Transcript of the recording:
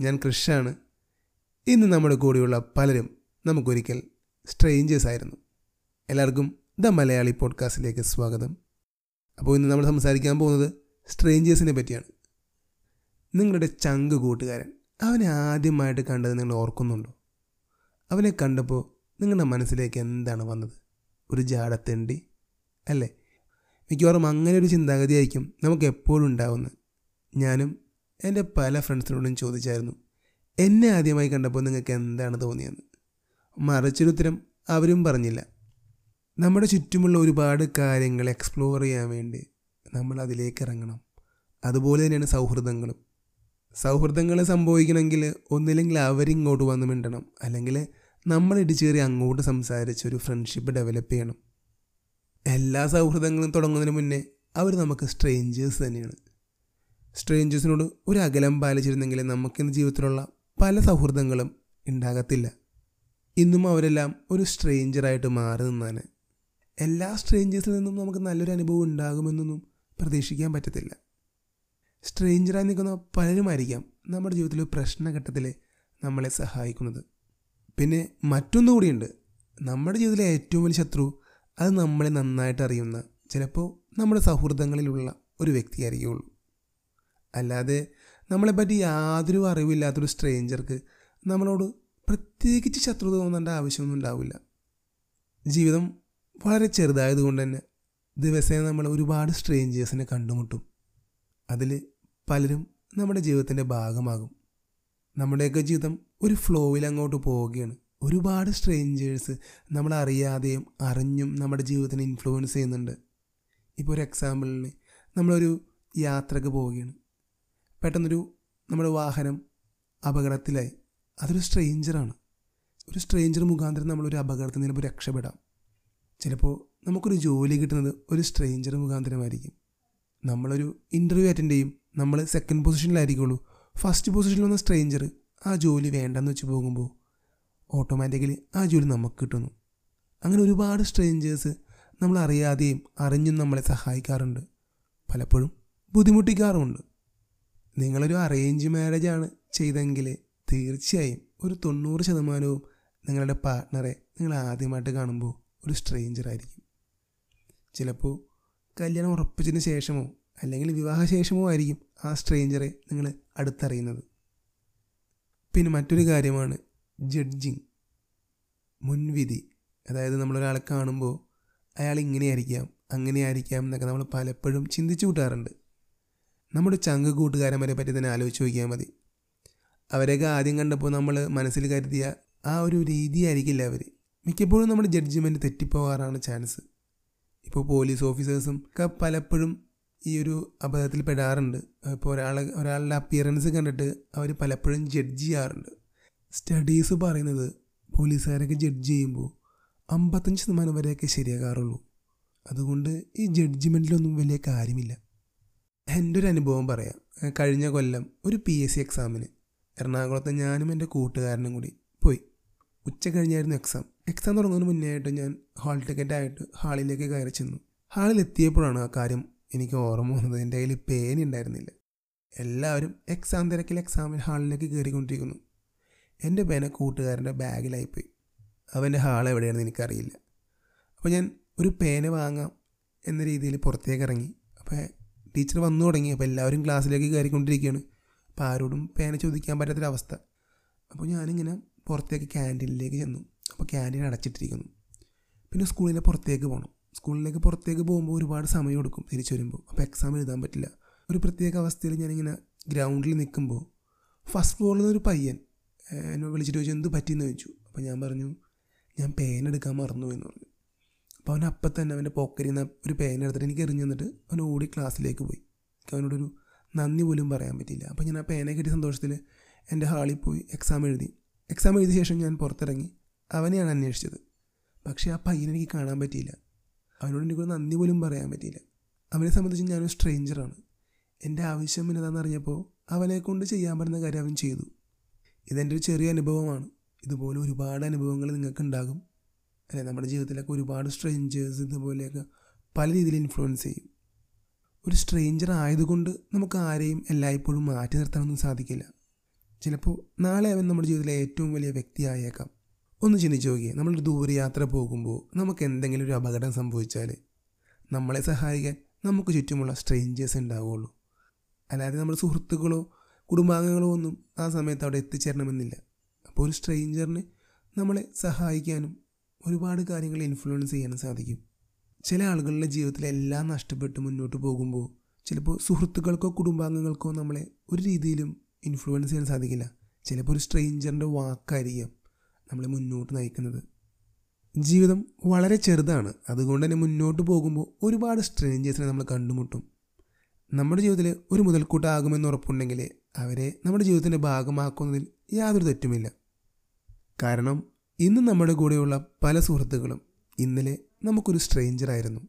ഞാൻ കൃഷാണ് ഇന്ന് നമ്മുടെ കൂടെയുള്ള പലരും നമുക്കൊരിക്കൽ സ്ട്രേഞ്ചേഴ്സ് ആയിരുന്നു. എല്ലാവർക്കും ദ മലയാളി പോഡ്കാസ്റ്റിലേക്ക് സ്വാഗതം. അപ്പോൾ ഇന്ന് നമ്മൾ സംസാരിക്കാൻ പോകുന്നത് സ്ട്രേഞ്ചേഴ്സിനെ പറ്റിയാണ്. നിങ്ങളുടെ ചങ്ക് കൂട്ടുകാരൻ അവനെ ആദ്യമായിട്ട് കണ്ടത് നിങ്ങൾ ഓർക്കുന്നുണ്ടോ? അവനെ കണ്ടപ്പോൾ നിങ്ങളുടെ മനസ്സിലേക്ക് എന്താണ് വന്നത്? ഒരു ജാടത്തെണ്ടി അല്ലേ? മിക്കവാറും അങ്ങനെ ഒരു ചിന്താഗതിയായിരിക്കും നമുക്ക് എപ്പോഴും ഉണ്ടാവുന്നത്. ഞാനും എന്റെ പല ഫ്രണ്ട്സിനോടും ചോദിച്ചായിരുന്നു എന്നെ ആദ്യമായി കണ്ടപ്പോൾ നിങ്ങൾക്ക് എന്താണ് തോന്നിയെന്ന്? മറിച്ചൊരുത്തരം അവരും പറഞ്ഞില്ല. നമ്മുടെ ചുറ്റുമുള്ള ഒരുപാട് കാര്യങ്ങൾ എക്സ്പ്ലോർ ചെയ്യാൻ വേണ്ടി നമ്മൾ അതിലേക്ക് ഇറങ്ങണം. അതുപോലെ തന്നെയാണ് സൗഹൃദങ്ങളും. സൗഹൃദങ്ങൾ സംഭവിക്കണമെങ്കിൽ ഒന്നില്ലെങ്കിൽ അവരിങ്ങോട്ട് വന്ന് മിണ്ടണം. അല്ലെങ്കിൽ നമ്മൾ ഇടിച്ചേറി അങ്ങോട്ട് സംസാരിച്ച് ഒരു ഫ്രണ്ട്ഷിപ്പ് ഡെവലപ്പ് ചെയ്യണം. എല്ലാ സൗഹൃദങ്ങളും തുടങ്ങുന്നതിന് മുന്നേ അവർ നമുക്ക് സ്ട്രേഞ്ചേഴ്സ് തന്നെയാണ്. സ്ട്രേഞ്ചേഴ്സിനോട് ഒരു അകലം പാലിച്ചിരുന്നെങ്കിൽ നമുക്കിന്ന് ജീവിതത്തിലുള്ള പല സൗഹൃദങ്ങളും ഉണ്ടാകത്തില്ല. ഇന്നും അവരെല്ലാം ഒരു സ്ട്രേഞ്ചറായിട്ട് മാറി നിന്നാണ്. എല്ലാ സ്ട്രേഞ്ചേഴ്സിൽ നിന്നും നമുക്ക് നല്ലൊരു അനുഭവം ഉണ്ടാകുമെന്നൊന്നും പ്രതീക്ഷിക്കാൻ പറ്റത്തില്ല. സ്ട്രേഞ്ചറായി നിൽക്കുന്ന പലരുമായിരിക്കാം നമ്മുടെ ജീവിതത്തിലെ പ്രശ്നഘട്ടത്തിൽ നമ്മളെ സഹായിക്കുന്നത്. പിന്നെ മറ്റൊന്നുകൂടിയുണ്ട് നമ്മുടെ ജീവിതത്തിലെ ഏറ്റവും വലിയ ശത്രു അത് നമ്മളെ നന്നായിട്ട് അറിയുന്ന ചിലപ്പോൾ നമ്മുടെ സൗഹൃദങ്ങളിലുള്ള ഒരു വ്യക്തിയായിരിക്കുള്ളൂ. അല്ലാതെ നമ്മളെപ്പറ്റി യാതൊരു അറിവില്ലാത്തൊരു സ്ട്രേഞ്ചർക്ക് നമ്മളോട് പ്രത്യേകിച്ച് ശത്രുത തോന്നേണ്ട ആവശ്യമൊന്നും ഉണ്ടാവില്ല. ജീവിതം വളരെ ചെറുതായതുകൊണ്ട് തന്നെ ദിവസേന നമ്മൾ ഒരുപാട് സ്ട്രേഞ്ചേഴ്സിനെ കണ്ടുമുട്ടും. അതിൽ പലരും നമ്മുടെ ജീവിതത്തിന്റെ ഭാഗമാകും. നമ്മുടെയൊക്കെ ജീവിതം ഒരു ഫ്ലോയിൽ അങ്ങോട്ട് പോവുകയാണ്. ഒരുപാട് സ്ട്രേഞ്ചേഴ്സ് നമ്മളറിയാതെയും അറിഞ്ഞും നമ്മുടെ ജീവിതത്തിനെ ഇൻഫ്ലുവൻസ് ചെയ്യുന്നുണ്ട്. ഇപ്പോൾ ഒരു എക്സാമ്പിളിന് നമ്മളൊരു യാത്രയ്ക്ക് പോവുകയാണ്. പെട്ടെന്നൊരു നമ്മുടെ വാഹനം അപകടത്തിലായി. അതൊരു സ്ട്രേഞ്ചറാണ്. ഒരു സ്ട്രേഞ്ചർ മുഖാന്തരം നമ്മളൊരു അപകടത്തിൽ നിന്ന് ചിലപ്പോൾ രക്ഷപ്പെടാം. ചിലപ്പോൾ നമുക്കൊരു ജോലി കിട്ടുന്നത് ഒരു സ്ട്രേഞ്ചർ മുഖാന്തരമായിരിക്കും. നമ്മളൊരു ഇന്റർവ്യൂ അറ്റൻഡ് ചെയ്യും. നമ്മൾ സെക്കൻഡ് പൊസിഷനിലായിരിക്കുള്ളൂ ഫസ്റ്റ് പൊസിഷനിൽ വന്ന സ്ട്രേഞ്ചർ ആ ജോലി വേണ്ടെന്ന് വെച്ച് പോകുമ്പോൾ ഓട്ടോമാറ്റിക്കലി ആ ജോലി നമുക്ക് കിട്ടുന്നു. അങ്ങനെ ഒരുപാട് സ്ട്രേഞ്ചേഴ്സ് നമ്മൾ അറിയാതെയും അറിഞ്ഞും നമ്മളെ സഹായിക്കാറുണ്ട്. പലപ്പോഴും ബുദ്ധിമുട്ടിക്കാറുമുണ്ട്. നിങ്ങളൊരു അറേഞ്ച് മാരേജ് ആണ് ചെയ്തെങ്കിൽ തീർച്ചയായും ഒരു തൊണ്ണൂറ് ശതമാനവും നിങ്ങളുടെ പാർട്ട്ണറെ നിങ്ങൾ ആദ്യമായിട്ട് കാണുമ്പോൾ ഒരു സ്ട്രേഞ്ചർ ആയിരിക്കും. ചിലപ്പോൾ കല്യാണം ഉറപ്പിച്ചതിന് ശേഷമോ അല്ലെങ്കിൽ വിവാഹശേഷമോ ആയിരിക്കും ആ സ്ട്രേഞ്ചറെ നിങ്ങൾ അടുത്തറിയുന്നത്. പിന്നെ മറ്റൊരു കാര്യമാണ് ജഡ്ജിങ് മുൻവിധി. അതായത് നമ്മളൊരാളെ കാണുമ്പോൾ അയാൾ ഇങ്ങനെയായിരിക്കാം അങ്ങനെയായിരിക്കാം എന്നൊക്കെ നമ്മൾ പലപ്പോഴും ചിന്തിച്ചു കൂട്ടാറുണ്ട്. നമ്മുടെ ചങ്ക് കൂട്ടുകാരന്മാരെ പറ്റി തന്നെ ആലോചിച്ച് നോക്കിയാൽ മതി. അവരെയൊക്കെ ആദ്യം കണ്ടപ്പോൾ നമ്മൾ മനസ്സിൽ കരുതിയ ആ ഒരു രീതിയായിരിക്കില്ല അവർ. മിക്കപ്പോഴും നമ്മുടെ ജഡ്ജ്മെന്റ് തെറ്റിപ്പോകാറാണ് ചാൻസ് ഇപ്പോൾ പോലീസ് ഓഫീസേഴ്സും ഒക്കെ പലപ്പോഴും ഈ ഒരു അബദ്ധത്തിൽ പെടാറുണ്ട്. ഇപ്പോൾ ഒരാളെ ഒരാളുടെ അപ്പിയറൻസ് കണ്ടിട്ട് അവർ പലപ്പോഴും ജഡ്ജ് ചെയ്യാറുണ്ട്. സ്റ്റഡീസ് പറയുന്നത് പോലീസുകാരൊക്കെ ജഡ്ജ് ചെയ്യുമ്പോൾ അമ്പത്തഞ്ച് ശതമാനം വരെയൊക്കെ ശരിയാകാറുള്ളൂ. അതുകൊണ്ട് ഈ ജഡ്ജ്മെന്റിലൊന്നും വലിയ കാര്യമില്ല. എന്റെ ഒരു അനുഭവം പറയാം കഴിഞ്ഞ കൊല്ലം ഒരു പി എസ് സി എക്സാമിന് എറണാകുളത്ത് ഞാനും എന്റെ കൂട്ടുകാരനും കൂടി പോയി. ഉച്ച കഴിഞ്ഞായിരുന്നു എക്സാം എക്സാം തുടങ്ങുന്നതിന് മുന്നേ ആയിട്ട് ഞാൻ ഹാൾ ടിക്കറ്റ് ആയിട്ട് ഹാളിലേക്ക് കയറി ചെന്നു. ഹാളിൽ എത്തിയപ്പോഴാണ് ആ കാര്യം എനിക്ക് ഓർമ്മ വന്നത്. എന്റെ കയ്യിൽ പേന ഉണ്ടായിരുന്നില്ല. എല്ലാവരും എക്സാം തിരക്കിൽ എക്സാമിൽ ഹാളിലേക്ക് കയറിക്കൊണ്ടിരിക്കുന്നു. എന്റെ പേന കൂട്ടുകാരന്റെ ബാഗിലായിപ്പോയി അവന്റെ ഹാൾ എവിടെയാണെന്ന് എനിക്കറിയില്ല. അപ്പോൾ ഞാൻ ഒരു പേന വാങ്ങാം എന്ന രീതിയിൽ പുറത്തേക്ക് ഇറങ്ങി. അപ്പോൾ ടീച്ചർ വന്നു തുടങ്ങി. അപ്പോൾ എല്ലാവരും ക്ലാസ്സിലേക്ക് കയറിക്കൊണ്ടിരിക്കുകയാണ്. അപ്പോൾ ആരോടും പേന ചോദിക്കാൻ പറ്റാത്തൊരവസ്ഥ. അപ്പോൾ ഞാനിങ്ങനെ പുറത്തേക്ക് ക്യാന്റീനിലേക്ക് ചെന്നു. അപ്പോൾ ക്യാന്റീൻ അടച്ചിട്ടിരിക്കുന്നു. പിന്നെ സ്കൂളിന്റെ പുറത്തേക്ക് പോകണം. സ്കൂളിലേക്ക് പുറത്തേക്ക് പോകുമ്പോൾ ഒരുപാട് സമയം എടുക്കും തിരിച്ചു വരുമ്പോൾ. അപ്പോൾ എക്സാം എഴുതാൻ പറ്റില്ല. ഒരു പ്രത്യേക അവസ്ഥയിൽ ഞാനിങ്ങനെ ഗ്രൗണ്ടിൽ നിൽക്കുമ്പോൾ ഫസ്റ്റ് ഫ്ലോറിൽ നിന്നൊരു പയ്യൻ എന്നെ വിളിച്ചിട്ട് ചോദിച്ചു എന്ത് പറ്റിയെന്ന് ചോദിച്ചു? അപ്പോൾ ഞാൻ പറഞ്ഞു ഞാൻ പേന മറന്നു എന്ന് പറഞ്ഞു. അപ്പോൾ അവൻ അപ്പം തന്നെ അവന്റെ പോക്കറ്റിൽ നിന്ന് ഒരു പേന എടുത്തിട്ട് എനിക്ക് എറിഞ്ഞു തന്നിട്ട് അവൻ ഓടി ക്ലാസ്സിലേക്ക് പോയി. എനിക്ക് അവനോടൊരു നന്ദി പോലും പറയാൻ പറ്റിയില്ല. അപ്പോൾ ഞാൻ ആ പേന കിട്ടിയ സന്തോഷത്തിൽ എന്റെ ഹാളിൽ പോയി എക്സാം എഴുതി. എക്സാം എഴുതിയ ശേഷം ഞാൻ പുറത്തിറങ്ങി. അവനെയാണ് അന്വേഷിച്ചത്. പക്ഷേ ആ പയ്യനെ എനിക്ക് കാണാൻ പറ്റിയില്ല. അവനോട് എനിക്കൊരു നന്ദി പോലും പറയാൻ പറ്റിയില്ല. അവനെ സംബന്ധിച്ച് ഞാനൊരു സ്ട്രേഞ്ചറാണ് എന്റെ ആവശ്യം എന്നതാണെന്ന് അറിഞ്ഞപ്പോൾ അവനെ കൊണ്ട് ചെയ്യാൻ പറ്റുന്ന കാര്യം അവൻ ചെയ്തു. ഇതെന്റെ ഒരു ചെറിയ അനുഭവമാണ്. ഇതുപോലെ ഒരുപാട് അനുഭവങ്ങൾ നിങ്ങൾക്ക് ഉണ്ടാകും അല്ലെ നമ്മുടെ ജീവിതത്തിലൊക്കെ ഒരുപാട് സ്ട്രേഞ്ചേഴ്സ് ഇതുപോലെയൊക്കെ പല രീതിയിൽ ഇൻഫ്ലുവൻസ് ചെയ്യും. ഒരു സ്ട്രേഞ്ചർ ആയതുകൊണ്ട് നമുക്ക് ആരെയും എല്ലായ്പ്പോഴും മാറ്റി നിർത്താനൊന്നും സാധിക്കില്ല. ചിലപ്പോൾ നാളെ അവൻ നമ്മുടെ ജീവിതത്തിലെ ഏറ്റവും വലിയ വ്യക്തിയായേക്കാം. ഒന്ന് ചിന്തിച്ച് നോക്കിയേ നമ്മളൊരു ദൂരയാത്ര പോകുമ്പോൾ നമുക്ക് എന്തെങ്കിലും ഒരു അപകടം സംഭവിച്ചാൽ നമ്മളെ സഹായിക്കാൻ നമുക്ക് ചുറ്റുമുള്ള സ്ട്രേഞ്ചേഴ്സ് ഉണ്ടാവുകയുള്ളൂ അല്ലാതെ നമ്മുടെ സുഹൃത്തുക്കളോ കുടുംബാംഗങ്ങളോ ഒന്നും ആ സമയത്ത് അവിടെ എത്തിച്ചേരണമെന്നില്ല. അപ്പോൾ ഒരു സ്ട്രേഞ്ചറിന് നമ്മളെ സഹായിക്കാനും ഒരുപാട് കാര്യങ്ങൾ ഇൻഫ്ലുവൻസ് ചെയ്യാൻ സാധിക്കും. ചില ആളുകളുടെ ജീവിതത്തിൽ എല്ലാം നഷ്ടപ്പെട്ട് മുന്നോട്ട് പോകുമ്പോൾ ചിലപ്പോൾ സുഹൃത്തുക്കൾക്കോ കുടുംബാംഗങ്ങൾക്കോ നമ്മളെ ഒരു രീതിയിലും ഇൻഫ്ലുവൻസ് ചെയ്യാൻ സാധിക്കില്ല. ചിലപ്പോൾ ഒരു സ്ട്രെയിഞ്ചറിന്റെ വാക്കായിരിക്കാം നമ്മളെ മുന്നോട്ട് നയിക്കുന്നത്. ജീവിതം വളരെ ചെറുതാണ്. അതുകൊണ്ട് തന്നെ മുന്നോട്ട് പോകുമ്പോൾ ഒരുപാട് സ്ട്രേഞ്ചേഴ്സിനെ നമ്മൾ കണ്ടുമുട്ടും. നമ്മുടെ ജീവിതത്തിൽ ഒരു മുതൽക്കൂട്ടാകുമെന്ന് ഉറപ്പുണ്ടെങ്കിൽ അവരെ നമ്മുടെ ജീവിതത്തിന്റെ ഭാഗമാക്കുന്നതിൽ യാതൊരു തെറ്റുമില്ല. കാരണം ഇന്ന് നമ്മുടെ കൂടെയുള്ള പല സുഹൃത്തുക്കളും ഇന്നലെ നമുക്കൊരു സ്ട്രേഞ്ചറായിരുന്നു.